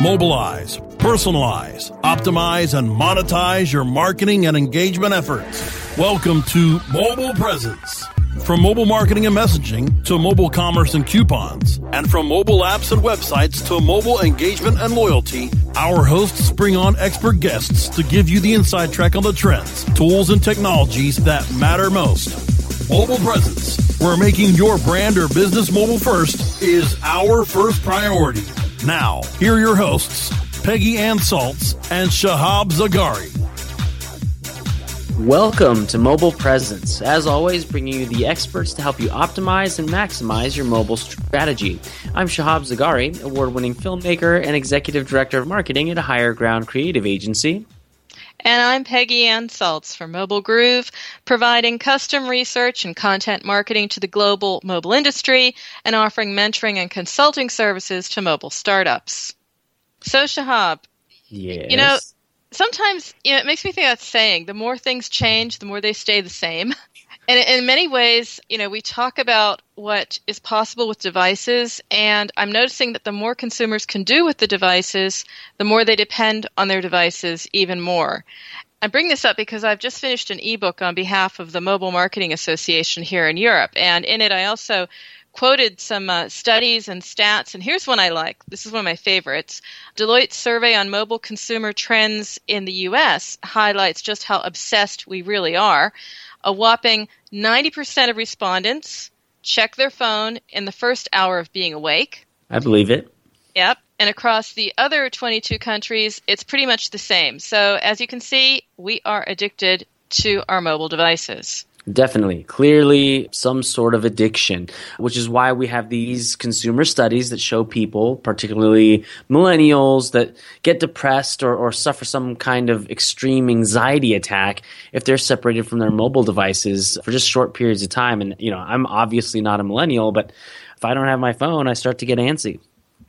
Mobilize, personalize, optimize, and monetize your marketing and engagement efforts. Welcome to Mobile Presence. From mobile marketing and messaging to mobile commerce and coupons, and from mobile apps and websites to mobile engagement and loyalty, our hosts bring on expert guests to give you the inside track on the trends, tools, and technologies that matter most. Mobile Presence, where making your brand or business mobile first is our first priority. Now, here are your hosts, Peggy Anne and Shahab Zargari. Welcome to Mobile Presence. As always, bringing you the experts to help you optimize and maximize your mobile strategy. I'm Shahab Zargari, award winning filmmaker and executive director of marketing at a Higher Ground creative agency. And I'm Peggy Anne Salz for Mobile Groove, providing custom research and content marketing to the global mobile industry and offering mentoring and consulting services to mobile startups. So, Shahab, yes. you know, sometimes you know, it makes me think that saying the more things change, the more they stay the same. And in many ways, you know, we talk about what is possible with devices, and I'm noticing that the more consumers can do with the devices, the more they depend on their devices even more. I bring this up because I've just finished an ebook on behalf of the Mobile Marketing Association here in Europe, and in it I also quoted some uh, studies and stats, and here's one I like. This is one of my favorites. Deloitte's survey on mobile consumer trends in the U.S. highlights just how obsessed we really are. A whopping 90% of respondents check their phone in the first hour of being awake. I believe it. Yep. And across the other 22 countries, it's pretty much the same. So, as you can see, we are addicted to our mobile devices. Definitely. Clearly, some sort of addiction, which is why we have these consumer studies that show people, particularly millennials, that get depressed or, or suffer some kind of extreme anxiety attack if they're separated from their mobile devices for just short periods of time. And, you know, I'm obviously not a millennial, but if I don't have my phone, I start to get antsy.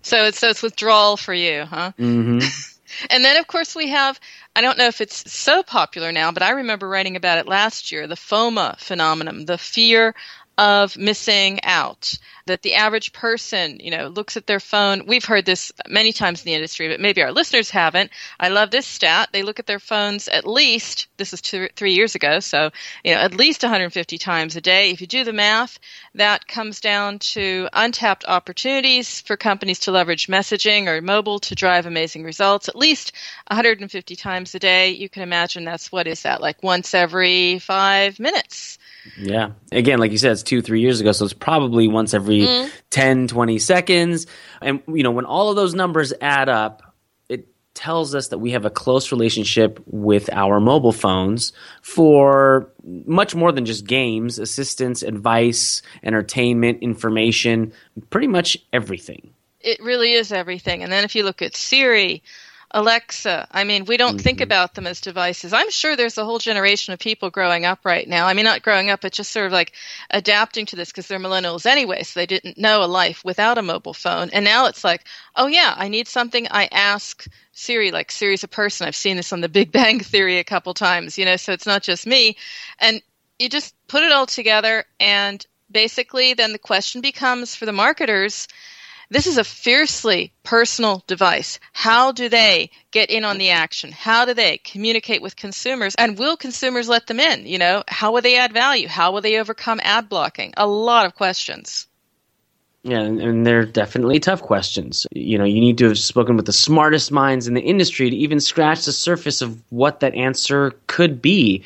So it's, so it's withdrawal for you, huh? Mm-hmm. And then, of course, we have I don't know if it's so popular now, but I remember writing about it last year the FOMO phenomenon, the fear of missing out that the average person, you know, looks at their phone. We've heard this many times in the industry, but maybe our listeners haven't. I love this stat. They look at their phones at least, this is two, three years ago, so, you know, at least 150 times a day. If you do the math, that comes down to untapped opportunities for companies to leverage messaging or mobile to drive amazing results. At least 150 times a day. You can imagine that's what is that, like once every five minutes. Yeah. Again, like you said, two, three years ago. So it's probably once every mm. 10, 20 seconds. And, you know, when all of those numbers add up, it tells us that we have a close relationship with our mobile phones for much more than just games, assistance, advice, entertainment, information, pretty much everything. It really is everything. And then if you look at Siri, Alexa. I mean, we don't mm-hmm. think about them as devices. I'm sure there's a whole generation of people growing up right now. I mean, not growing up, but just sort of like adapting to this because they're millennials anyway, so they didn't know a life without a mobile phone. And now it's like, oh yeah, I need something. I ask Siri, like Siri's a person. I've seen this on The Big Bang Theory a couple times, you know, so it's not just me. And you just put it all together, and basically, then the question becomes for the marketers This is a fiercely personal device. How do they get in on the action? How do they communicate with consumers? And will consumers let them in? You know, how will they add value? How will they overcome ad blocking? A lot of questions. Yeah, and, they're definitely tough questions. You know, you need to have spoken with the smartest minds in the industry to even scratch the surface of what that answer could be.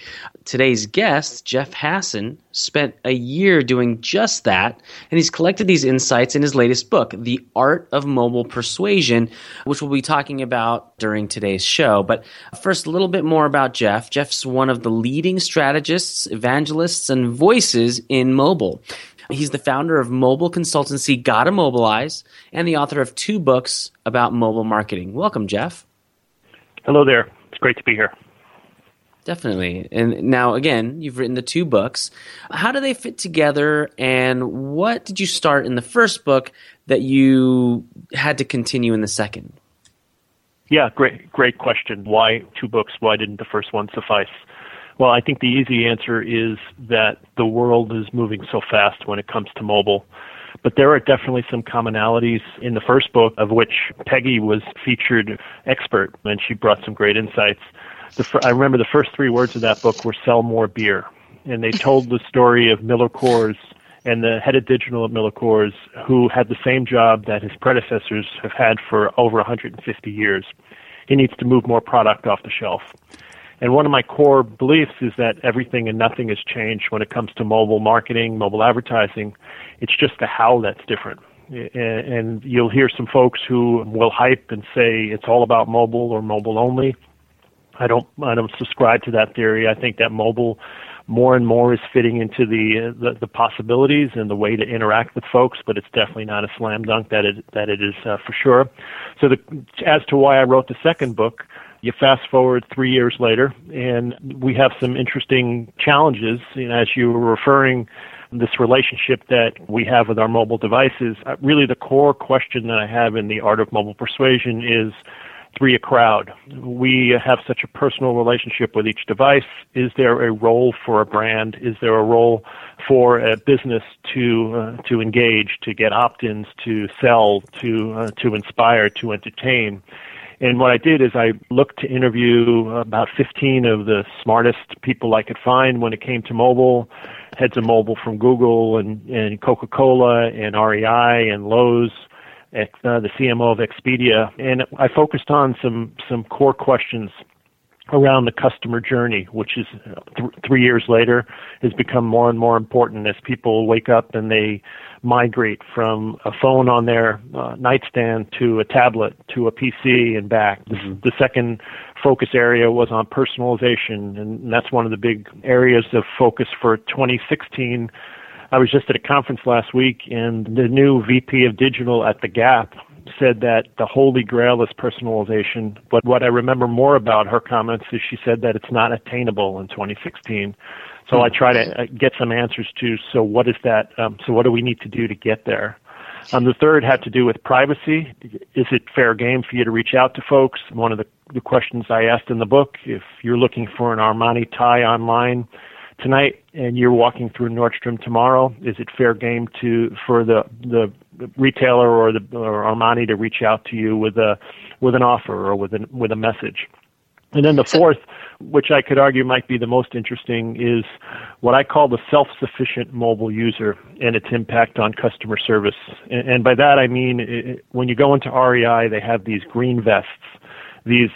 Today's guest, Jeff Hasen, spent a year doing just that, and he's collected these insights in his latest book, The Art of Mobile Persuasion, which we'll be talking about during today's show. But first, a little bit more about Jeff. Jeff's one of the leading strategists, evangelists, and voices in mobile. He's the founder of mobile consultancy Gotta Mobilize and the author of two books about mobile marketing. Welcome, Jeff. Hello there. It's great to be here. Definitely. And now, again, you've written the two books. How do they fit together, and what did you start in the first book that you had to continue in the second? Yeah, great, great question. Why two books? Why didn't the first one suffice? Well, I think the easy answer is that the world is moving so fast when it comes to mobile. But there are definitely some commonalities in the first book, of which Peggy was featured expert, and she brought some great insights. The, I remember the first three words of that book were "sell more beer," and they told the story of Miller Coors and the head of digital at Miller Coors, who had the same job that his predecessors have had for over 150 years. He needs to move more product off the shelf. And one of my core beliefs is that everything and nothing has changed when it comes to mobile marketing, mobile advertising. It's just the how that's different. And you'll hear some folks who will hype and say it's all about mobile or mobile only. I don't, I don't subscribe to that theory. I think that mobile more and more is fitting into the, the, the possibilities and the way to interact with folks, but it's definitely not a slam dunk that it that it is uh, for sure. So the, as to why I wrote the second book, you fast forward three years later, and we have some interesting challenges. You know, as you were referring, this relationship that we have with our mobile devices. Uh, really, the core question that I have in the art of mobile persuasion is three a crowd. We have such a personal relationship with each device. Is there a role for a brand? Is there a role for a business to uh, to engage, to get opt-ins, to sell, to uh, to inspire, to entertain? And what I did is I looked to interview about 15 of the smartest people I could find when it came to mobile, heads of mobile from Google and, and Coca-Cola and REI and Lowe's, uh, the CMO of Expedia. And I focused on some, some core questions around the customer journey, which is uh, th- three years later has become more and more important as people wake up and they migrate from a phone on their uh, nightstand to a tablet to a PC and back. Mm-hmm. The second focus area was on personalization, and that's one of the big areas of focus for 2016. I was just at a conference last week, and the new VP of Digital at The Gap said that the holy grail is personalization. But what I remember more about her comments is she said that it's not attainable in 2016. So I try to uh, get some answers to. So what is that? Um, so what do we need to do to get there? Um, the third had to do with privacy. Is it fair game for you to reach out to folks? One of the, the questions I asked in the book: if you're looking for an Armani tie online tonight and you're walking through Nordstrom tomorrow, is it fair game to for the the retailer or the or Armani to reach out to you with a with an offer or with a with a message? And then the fourth, which I could argue might be the most interesting, is what I call the self sufficient mobile user and its impact on customer service. And, by that I mean when you go into REI, they have these green vests, these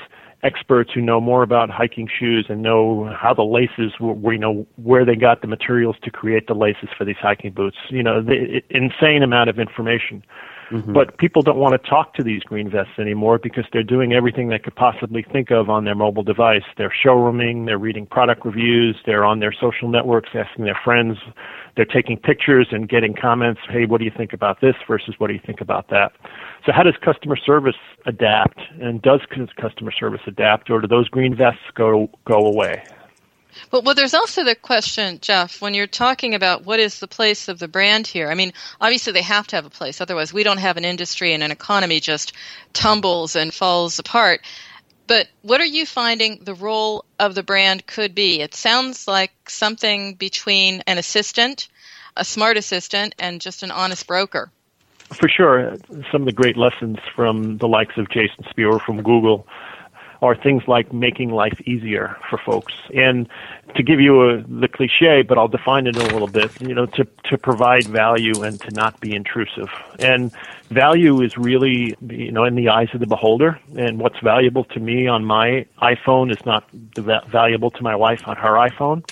experts who know more about hiking shoes and know how the laces, we know where they got the materials to create the laces for these hiking boots. You know, the insane amount of information. Mm-hmm. But people don't want to talk to these green vests anymore because they're doing everything they could possibly think of on their mobile device. They're showrooming, they're reading product reviews, they're on their social networks asking their friends, they're taking pictures and getting comments, hey, what do you think about this versus what do you think about that? So how does customer service adapt and does customer service adapt or do those green vests go go away? Well, well, there's also the question, Jeff, when you're talking about what is the place of the brand here. I mean, obviously they have to have a place, otherwise we don't have an industry and an economy just tumbles and falls apart. But what are you finding the role of the brand could be? It sounds like something between an assistant, a smart assistant, and just an honest broker. For sure, some of the great lessons from the likes of Jason Spero from Google are things like making life easier for folks. And to give you a, the cliche, but I'll define it a little bit, you know, to, to provide value and to not be intrusive. And value is really, you know, in the eyes of the beholder. And what's valuable to me on my iPhone is not valuable to my wife on her iPhone.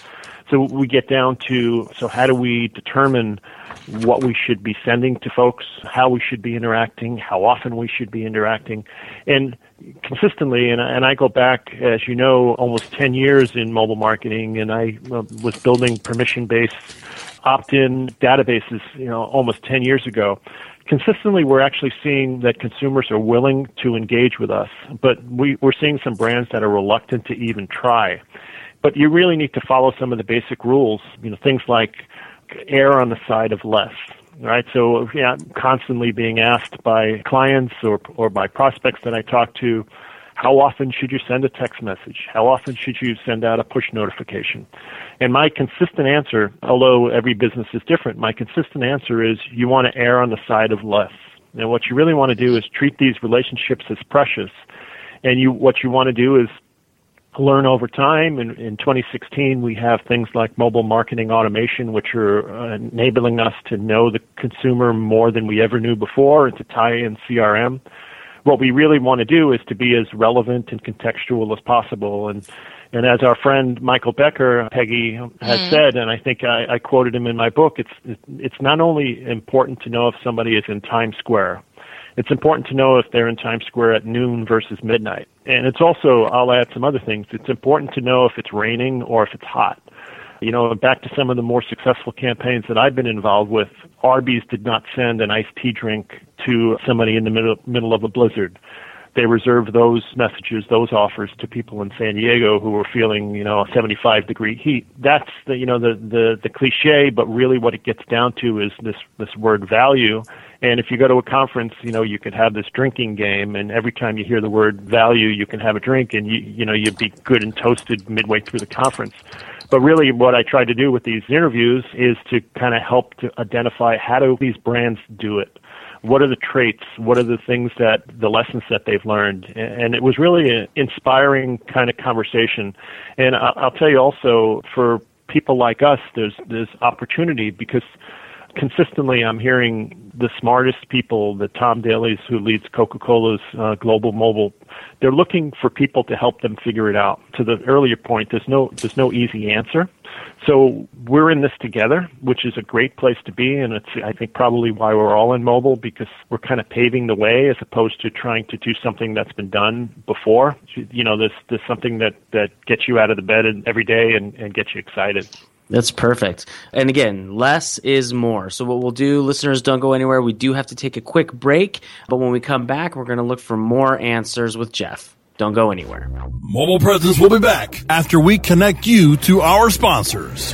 So we get down to, so how do we determine what we should be sending to folks, how we should be interacting, how often we should be interacting, and consistently. And, and I go back, as you know, almost 10 years in mobile marketing, and I uh, was building permission-based opt-in databases, you know, almost 10 years ago. Consistently, we're actually seeing that consumers are willing to engage with us, but we, we're seeing some brands that are reluctant to even try. But you really need to follow some of the basic rules, you know, things like err on the side of less right? So, yeah, constantly being asked by clients or, or by prospects that I talk to, how often should you send a text message? How often should you send out a push notification? And my consistent answer, although every business is different, my consistent answer is you want to err on the side of less. And what you really want to do is treat these relationships as precious. And you, what you want to do is learn over time. In, in 2016, we have things like mobile marketing automation, which are uh, enabling us to know the consumer more than we ever knew before and to tie in CRM. What we really want to do is to be as relevant and contextual as possible. And and as our friend Michael Becker, Peggy has mm. said, and I think I, I quoted him in my book, it's it's not only important to know if somebody is in Times Square it's important to know if they're in Times Square at noon versus midnight. And it's also, I'll add some other things. It's important to know if it's raining or if it's hot. You know, back to some of the more successful campaigns that I've been involved with, Arby's did not send an iced tea drink to somebody in the middle, middle of a blizzard they reserved those messages, those offers to people in San Diego who were feeling, you know, 75 degree heat. That's the, you know, the, the, the cliche, but really what it gets down to is this, this word value. And if you go to a conference, you know, you could have this drinking game and every time you hear the word value, you can have a drink and you, you know, you'd be good and toasted midway through the conference. But really what I try to do with these interviews is to kind of help to identify how do these brands do it what are the traits? What are the things that the lessons that they've learned? And it was really an inspiring kind of conversation. And I'll tell you also, for people like us, there's there's opportunity because consistently I'm hearing the smartest people, the Tom Daly's who leads Coca-Cola's uh, global mobile, they're looking for people to help them figure it out. To the earlier point, there's no there's no easy answer. So we're in this together, which is a great place to be, and it's I think probably why we're all in mobile because we're kind of paving the way as opposed to trying to do something that's been done before. You know, this this something that that gets you out of the bed every day and, and gets you excited. That's perfect. And again, less is more. So what we'll do, listeners, don't go anywhere. We do have to take a quick break, but when we come back, we're going to look for more answers with Jeff. Don't go anywhere. Mobile Presence will be back after we connect you to our sponsors.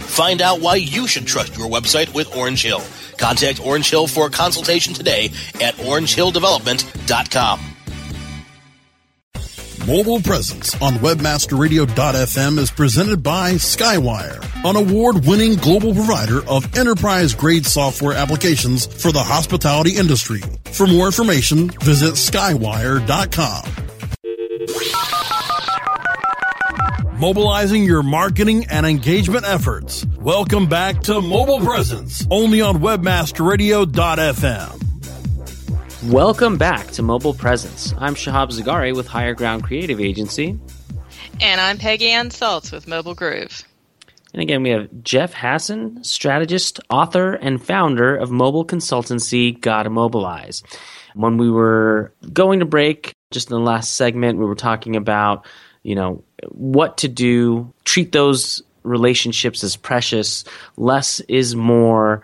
Find out why you should trust your website with Orange Hill. Contact Orange Hill for a consultation today at orangehilldevelopment.com. Mobile Presence on WebmasterRadio.fm is presented by Skywire, an award winning global provider of enterprise grade software applications for the hospitality industry. For more information, visit Skywire.com. Mobilizing your marketing and engagement efforts. Welcome back to Mobile Presence, only on WebmasterRadio.fm. Welcome back to Mobile Presence. I'm Shahab Zargari with Higher Ground Creative Agency. And I'm Peggy Anne Salz with Mobile Groove. And again, we have Jeff Hasen, strategist, author, and founder of mobile consultancy Gotta Mobilize. When we were going to break, just in the last segment, we were talking about, you know, what to do, treat those relationships as precious. Less is more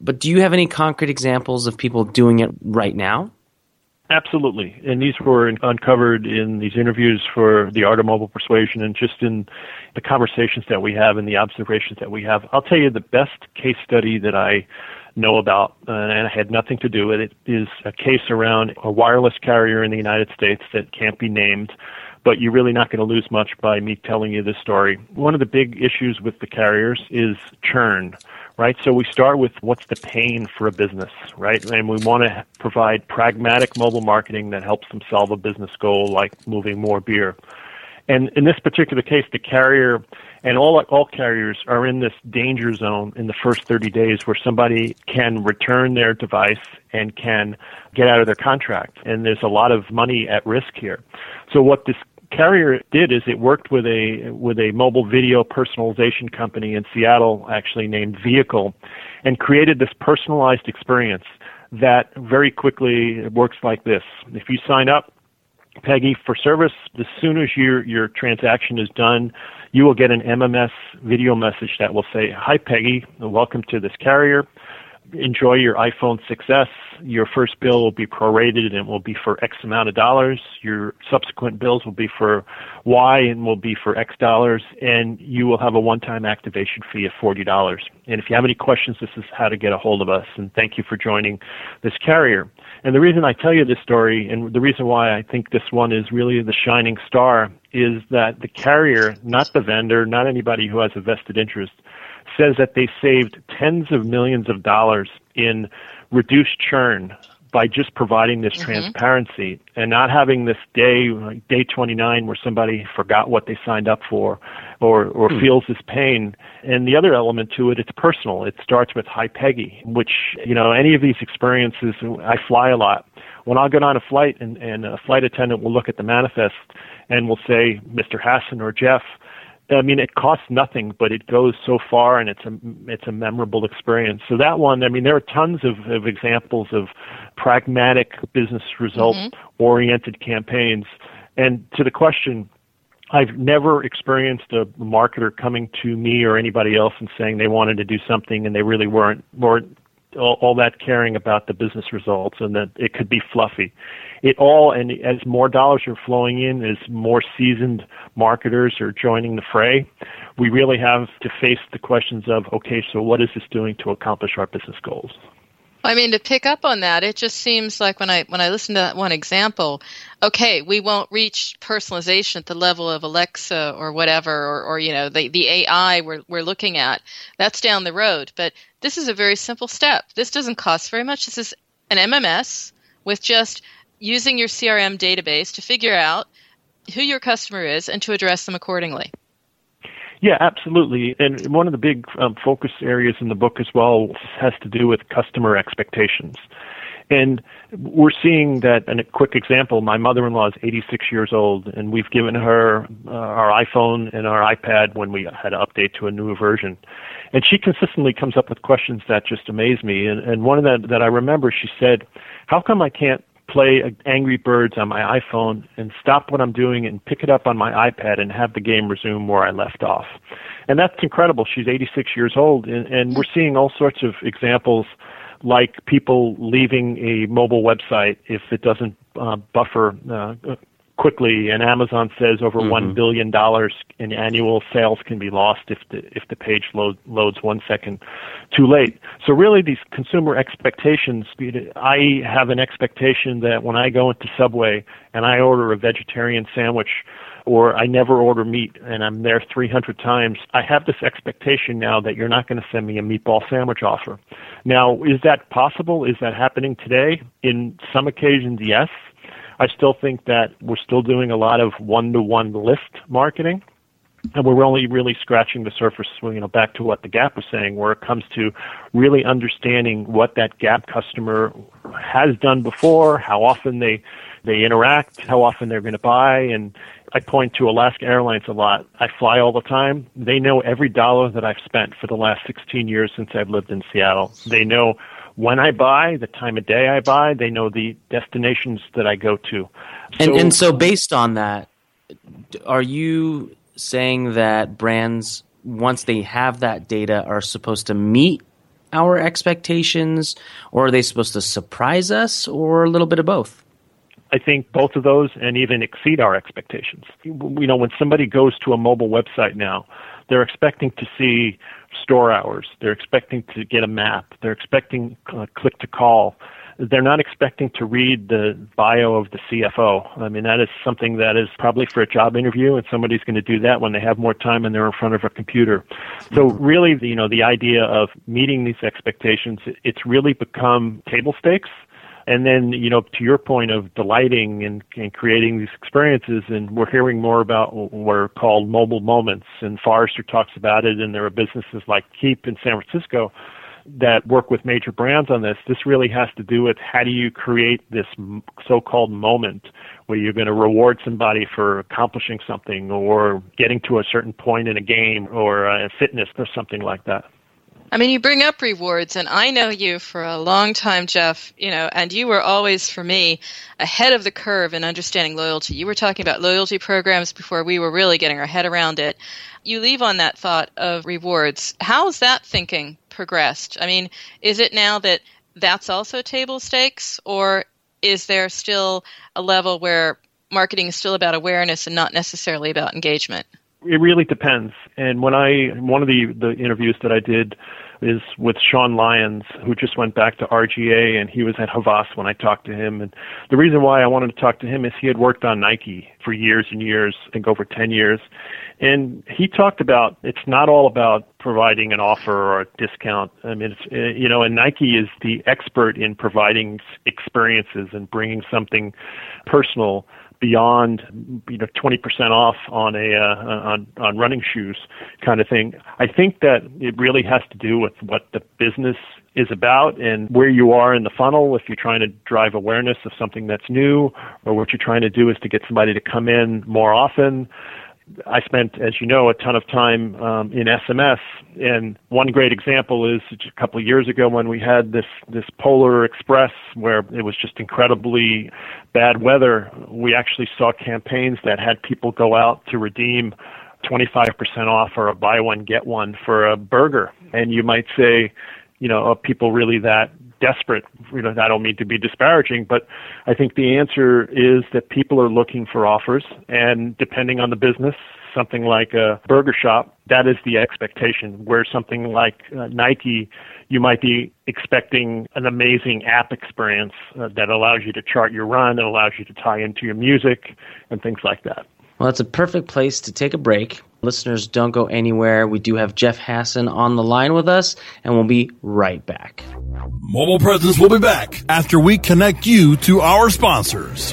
but do you have any concrete examples of people doing it right now? Absolutely. And these were uncovered in these interviews for the art of mobile persuasion and just in the conversations that we have and the observations that we have. I'll tell you the best case study that I know about, uh, and I had nothing to do with it, is a case around a wireless carrier in the United States that can't be named but you're really not going to lose much by me telling you this story. One of the big issues with the carriers is churn right? So we start with what's the pain for a business, right? And we want to provide pragmatic mobile marketing that helps them solve a business goal like moving more beer. And in this particular case, the carrier and all all carriers are in this danger zone in the first 30 days where somebody can return their device and can get out of their contract. And there's a lot of money at risk here. So what this Carrier did is it worked with a with a mobile video personalization company in Seattle, actually named Vehicle, and created this personalized experience that very quickly works like this. If you sign up, Peggy, for service, as soon as your your transaction is done, you will get an MMS video message that will say, "Hi, Peggy, welcome to this carrier enjoy your iPhone 6s. Your first bill will be prorated and will be for X amount of dollars. Your subsequent bills will be for Y and will be for X dollars. And you will have a one-time activation fee of $40. And if you have any questions, this is how to get a hold of us. And thank you for joining this carrier. And the reason I tell you this story and the reason why I think this one is really the shining star is that the carrier, not the vendor, not anybody who has a vested interest, says that they saved tens of millions of dollars in reduced churn by just providing this mm-hmm. transparency and not having this day like day 29 where somebody forgot what they signed up for or or mm. feels this pain and the other element to it it's personal it starts with hi peggy which you know any of these experiences i fly a lot when i get on a flight and, and a flight attendant will look at the manifest and will say mr Hasen or jeff I mean, it costs nothing, but it goes so far, and it's a it's a memorable experience. So that one, I mean, there are tons of, of examples of pragmatic business result oriented mm-hmm. campaigns. And to the question, I've never experienced a marketer coming to me or anybody else and saying they wanted to do something and they really weren't weren't all, all that caring about the business results and that it could be fluffy. It all, and as more dollars are flowing in, as more seasoned marketers are joining the fray, we really have to face the questions of, okay, so what is this doing to accomplish our business goals? I mean, to pick up on that, it just seems like when I when I listen to that one example, okay, we won't reach personalization at the level of Alexa or whatever, or, or you know the the AI we're we're looking at. That's down the road, but this is a very simple step. This doesn't cost very much. This is an MMS with just using your CRM database to figure out who your customer is and to address them accordingly. Yeah, absolutely. And one of the big um, focus areas in the book as well has to do with customer expectations. And we're seeing that, and a quick example, my mother-in-law is 86 years old, and we've given her uh, our iPhone and our iPad when we had to update to a new version. And she consistently comes up with questions that just amaze me. And, and one of them that I remember, she said, how come I can't play Angry Birds on my iPhone and stop what I'm doing and pick it up on my iPad and have the game resume where I left off. And that's incredible. She's 86 years old, and, and we're seeing all sorts of examples like people leaving a mobile website if it doesn't uh, buffer uh, quickly, and Amazon says over Mm-hmm. one billion dollars in annual sales can be lost if the if the page load, loads one second too late. So really, these consumer expectations. I have an expectation that when I go into Subway and I order a vegetarian sandwich, or I never order meat and I'm there 300 times, I have this expectation now that you're not going to send me a meatball sandwich offer. Now, is that possible? Is that happening today? In some occasions, yes. I still think that we're still doing a lot of one-to-one list marketing, and we're only really scratching the surface. You know, back to what the Gap was saying, where it comes to really understanding what that Gap customer has done before, how often they they interact, how often they're going to buy, and I point to Alaska Airlines a lot. I fly all the time. They know every dollar that I've spent for the last 16 years since I've lived in Seattle. They know when I buy, the time of day I buy. They know the destinations that I go to. And and so based on that, are you saying that brands once they have that data are supposed to meet our expectations or are they supposed to surprise us or a little bit of both? I think both of those and even exceed our expectations. You know, when somebody goes to a mobile website now, they're expecting to see store hours. They're expecting to get a map. They're expecting uh, click to call. They're not expecting to read the bio of the CFO. I mean, that is something that is probably for a job interview, and somebody's going to do that when they have more time and they're in front of a computer. So, really, you know, the idea of meeting these expectations, it's really become table stakes and then you know to your point of delighting and, and creating these experiences and we're hearing more about what are called mobile moments and forrester talks about it and there are businesses like Kiip in san francisco that work with major brands on this. This really has to do with how do you create this so-called moment where you're going to reward somebody for accomplishing something or getting to a certain point in a game or uh, fitness or something like that I mean, you bring up rewards, and I know you for a long time, Jeff, you know, and you were always, for me, ahead of the curve in understanding loyalty. You were talking about loyalty programs before we were really getting our head around it. You leave on that thought of rewards. How's that thinking progressed? I mean, is it now that that's also table stakes, or is there still a level where marketing is still about awareness and not necessarily about engagement? It really depends. And when I one of the the interviews that I did is with Sean Lyons, who just went back to RGA, and he was at Havas when I talked to him. And the reason why I wanted to talk to him is he had worked on Nike for years and years, I think over 10 years. And he talked about it's not all about providing an offer or a discount. I mean, it's, eh, you know, and Nike is the expert in providing experiences and bringing something personal beyond you know 20% off on a uh, on on running shoes kind of thing. I think that it really has to do with what the business is about and where you are in the funnel if you're trying to drive awareness of something that's new or what you're trying to do is to get somebody to come in more often I spent, as you know, a ton of time um, in SMS, and one great example is a couple of years ago when we had this this Polar Express where it was just incredibly bad weather. We actually saw campaigns that had people go out to redeem 25% off or a buy one get one for a burger, and you might say, you know, are people really that desperate. You know, I don't mean to be disparaging, but I think the answer is that people are looking for offers, and depending on the business, something like a burger shop, that is the expectation. Where something like uh, Nike, you might be expecting an amazing app experience uh, that allows you to chart your run, and allows you to tie into your music, and things like that. Well, it's a perfect place to take a break. Listeners, don't go anywhere. We do have Jeff Hasen on the line with us, and we'll be right back. Mobile Presence will be back after we connect you to our sponsors.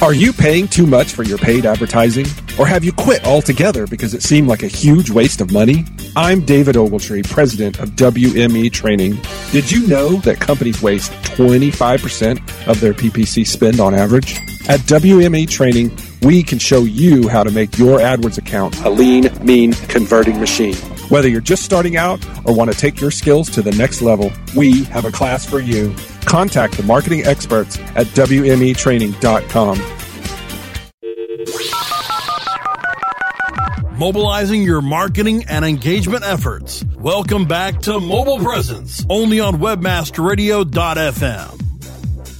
Are you paying too much for your paid advertising? Or have you quit altogether because it seemed like a huge waste of money? I'm David Ogletree, president of WME Training. Did you know that companies waste 25% of their PPC spend on average? At WME Training, we can show you how to make your AdWords account a lean, mean, converting machine. Whether you're just starting out or want to take your skills to the next level, we have a class for you. Contact the marketing experts at WMEtraining.com. Mobilizing your marketing and engagement efforts. Welcome back to Mobile Presence, only on webmasterradio.fm.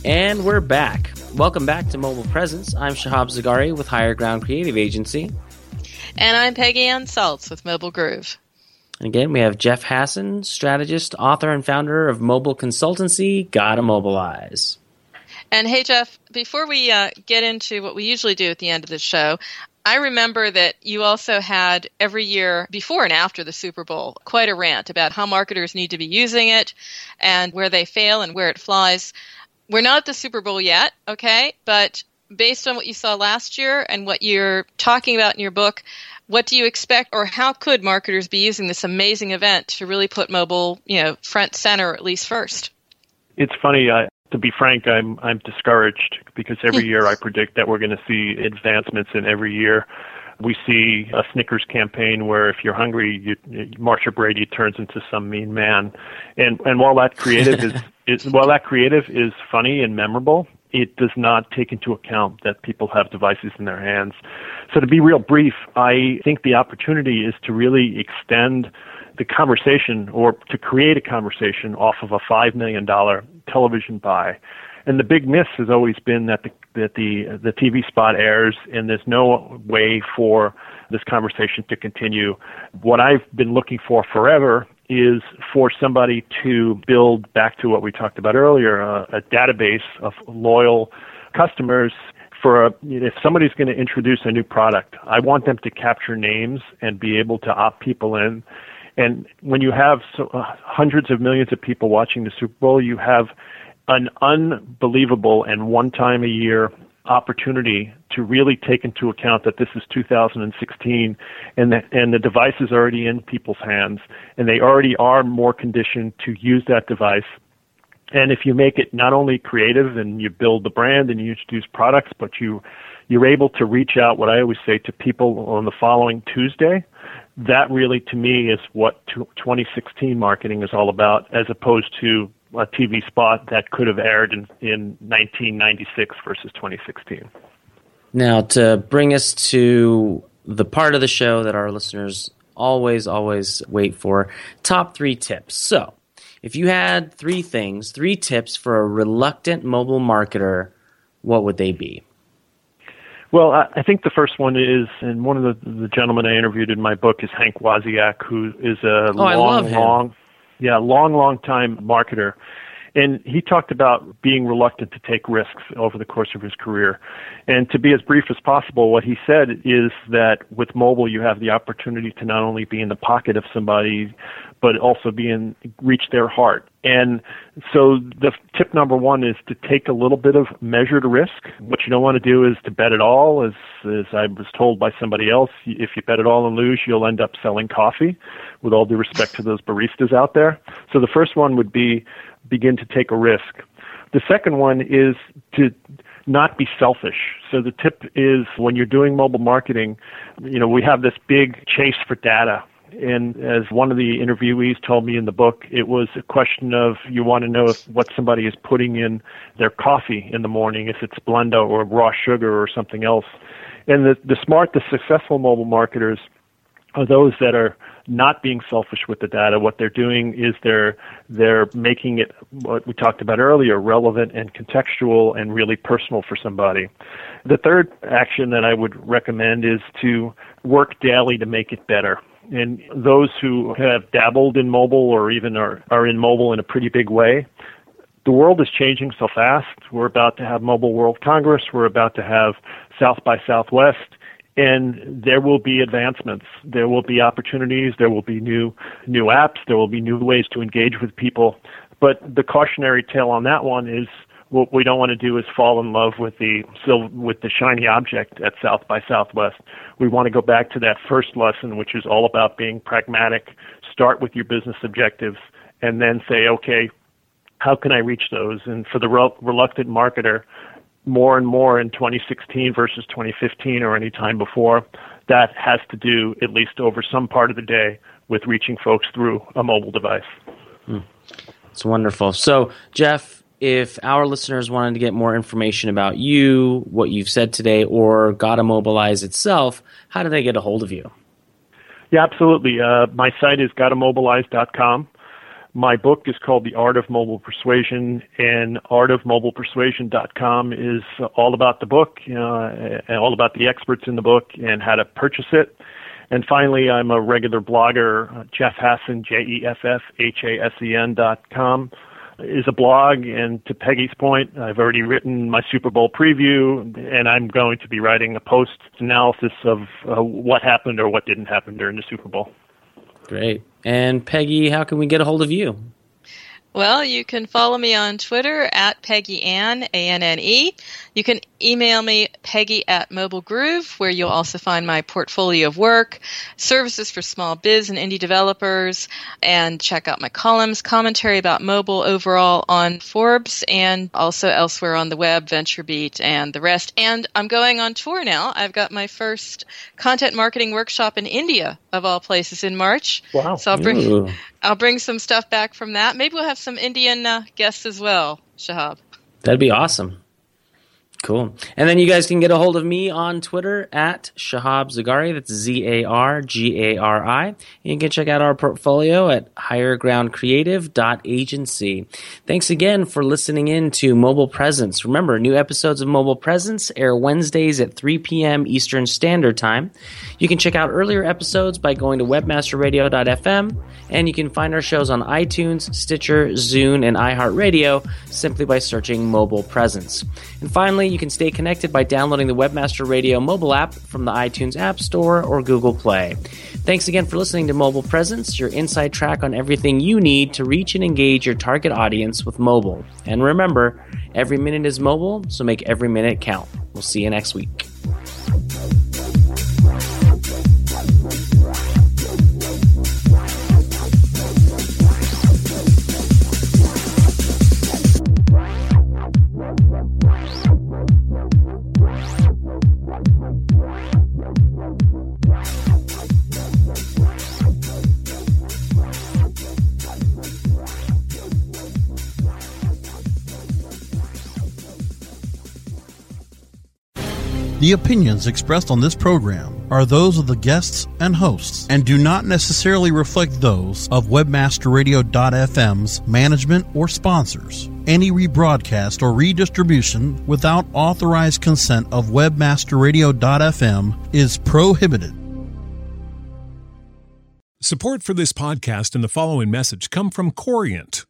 And we're back. Welcome back to Mobile Presence. I'm Shahab Zargari with Higher Ground Creative Agency. And I'm Peggy Anne Salz with Mobile Groove. And again, we have Jeff Hasen, strategist, author, and founder of mobile consultancy, Gotta Mobilize. And hey, Jeff, before we uh, get into what we usually do at the end of the show, I remember that you also had every year before and after the Super Bowl quite a rant about how marketers need to be using it and where they fail and where it flies. We're not at the Super Bowl yet, okay? But based on what you saw last year and what you're talking about in your book, what do you expect or how could marketers be using this amazing event to really put mobile, you know, front center at least first? It's funny, I, to be frank, I'm I'm discouraged because every year I predict that we're going to see advancements in every year. We see a Snickers campaign where if you're hungry, you, Marcia Brady turns into some mean man, and and while that creative is, is while that creative is funny and memorable, it does not take into account that people have devices in their hands. So to be real brief, I think the opportunity is to really extend the conversation or to create a conversation off of a $5 million television buy. And the big miss has always been that the, that the, the TV spot airs and there's no way for this conversation to continue. What I've been looking for forever is for somebody to build back to what we talked about earlier, a, a database of loyal customers for a, if somebody's going to introduce a new product, I want them to capture names and be able to opt people in. And when you have so, uh, hundreds of millions of people watching the Super Bowl, you have an unbelievable and one time a year opportunity to really take into account that this is 2016 and the, and the device is already in people's hands and they already are more conditioned to use that device. And if you make it not only creative and you build the brand and you introduce products, but you you're able to reach out what I always say to people on the following Tuesday that really to me is what 2016 marketing is all about as opposed to a TV spot that could have aired in, in 1996 versus 2016. Now, to bring us to the part of the show that our listeners always, always wait for top three tips. So, if you had three things, three tips for a reluctant mobile marketer, what would they be? Well, I think the first one is, and one of the, the gentlemen I interviewed in my book is Hank Wasiak, who is a oh, long, long, yeah, long, long time marketer. And he talked about being reluctant to take risks over the course of his career. And to be as brief as possible, what he said is that with mobile, you have the opportunity to not only be in the pocket of somebody, but also be in reach their heart. And so the tip number one is to take a little bit of measured risk. What you don't want to do is to bet it all. As as I was told by somebody else, if you bet it all and lose, you'll end up selling coffee. With all due respect to those baristas out there. So the first one would be begin to take a risk. The second one is to not be selfish. So the tip is when you're doing mobile marketing, you know, we have this big chase for data and as one of the interviewees told me in the book, it was a question of you want to know if what somebody is putting in their coffee in the morning, if it's Splenda or raw sugar or something else. And the, the smart, the successful mobile marketers are those that are not being selfish with the data. What they're doing is they're they're making it what we talked about earlier, relevant and contextual and really personal for somebody. The third action that I would recommend is to work daily to make it better And those who have dabbled in mobile or even are, are in mobile in a pretty big way, the world is changing so fast. We're about to have Mobile World Congress. We're about to have South by Southwest. And there will be advancements. There will be opportunities. There will be new, new apps. There will be new ways to engage with people. But the cautionary tale on that one is what we don't want to do is fall in love with the with the shiny object at South by Southwest. We want to go back to that first lesson, which is all about being pragmatic. Start with your business objectives, and then say, okay, how can I reach those? And for the reluctant marketer, more and more in 2016 versus 2015 or any time before, that has to do at least over some part of the day with reaching folks through a mobile device. Hmm. It's wonderful. So, Jeff, if our listeners wanted to get more information about you, what you've said today, or Gotta Mobilize itself, how do they get a hold of you? Yeah, absolutely. Uh, my site is gottamobilize.com. My book is called The Art of Mobile Persuasion, and artofmobilepersuasion.com is all about the book, uh, and all about the experts in the book and how to purchase it. And finally, I'm a regular blogger, uh, Jeff Hasen, J E F F H A S E N dot com is a blog, and to Peggy's point, I've already written my Super Bowl preview, and I'm going to be writing a post analysis of uh, what happened or what didn't happen during the Super Bowl. Great. And Peggy, how can we get a hold of you? Well, you can follow me on Twitter at Peggy Anne, A-N-N-E. You can email me, Peggy at Mobile Groove, where you'll also find my portfolio of work, services for small biz and indie developers, and check out my columns, commentary about mobile overall on Forbes, and also elsewhere on the web, VentureBeat, and the rest. And I'm going on tour now. I've got my first content marketing workshop in India, of all places, in March. Wow. So I'll bring, Ooh. I'll bring some stuff back from that. Maybe we'll have some Indian uh, guests as well, Shahab. That'd be awesome. Cool. And then you guys can get a hold of me on Twitter at Shahab Zargari. That's Z A R G A R I. You can check out our portfolio at highergroundcreative.agency. Thanks again for listening in to Mobile Presence. Remember, new episodes of Mobile Presence air Wednesdays at 3 p.m. Eastern Standard Time. You can check out earlier episodes by going to webmasterradio.fm, and you can find our shows on iTunes, Stitcher, Zune, and iHeartRadio simply by searching Mobile Presence. And finally, you can stay connected by downloading the Webmaster Radio mobile app from the iTunes App Store or Google Play. Thanks again for listening to Mobile Presence, your inside track on everything you need to reach and engage your target audience with mobile. And remember, every minute is mobile, so make every minute count. We'll see you next week. The opinions expressed on this program are those of the guests and hosts and do not necessarily reflect those of webmasterradio.fm's management or sponsors. Any rebroadcast or redistribution without authorized consent of webmasterradio.fm is prohibited. Support for this podcast and the following message come from Corient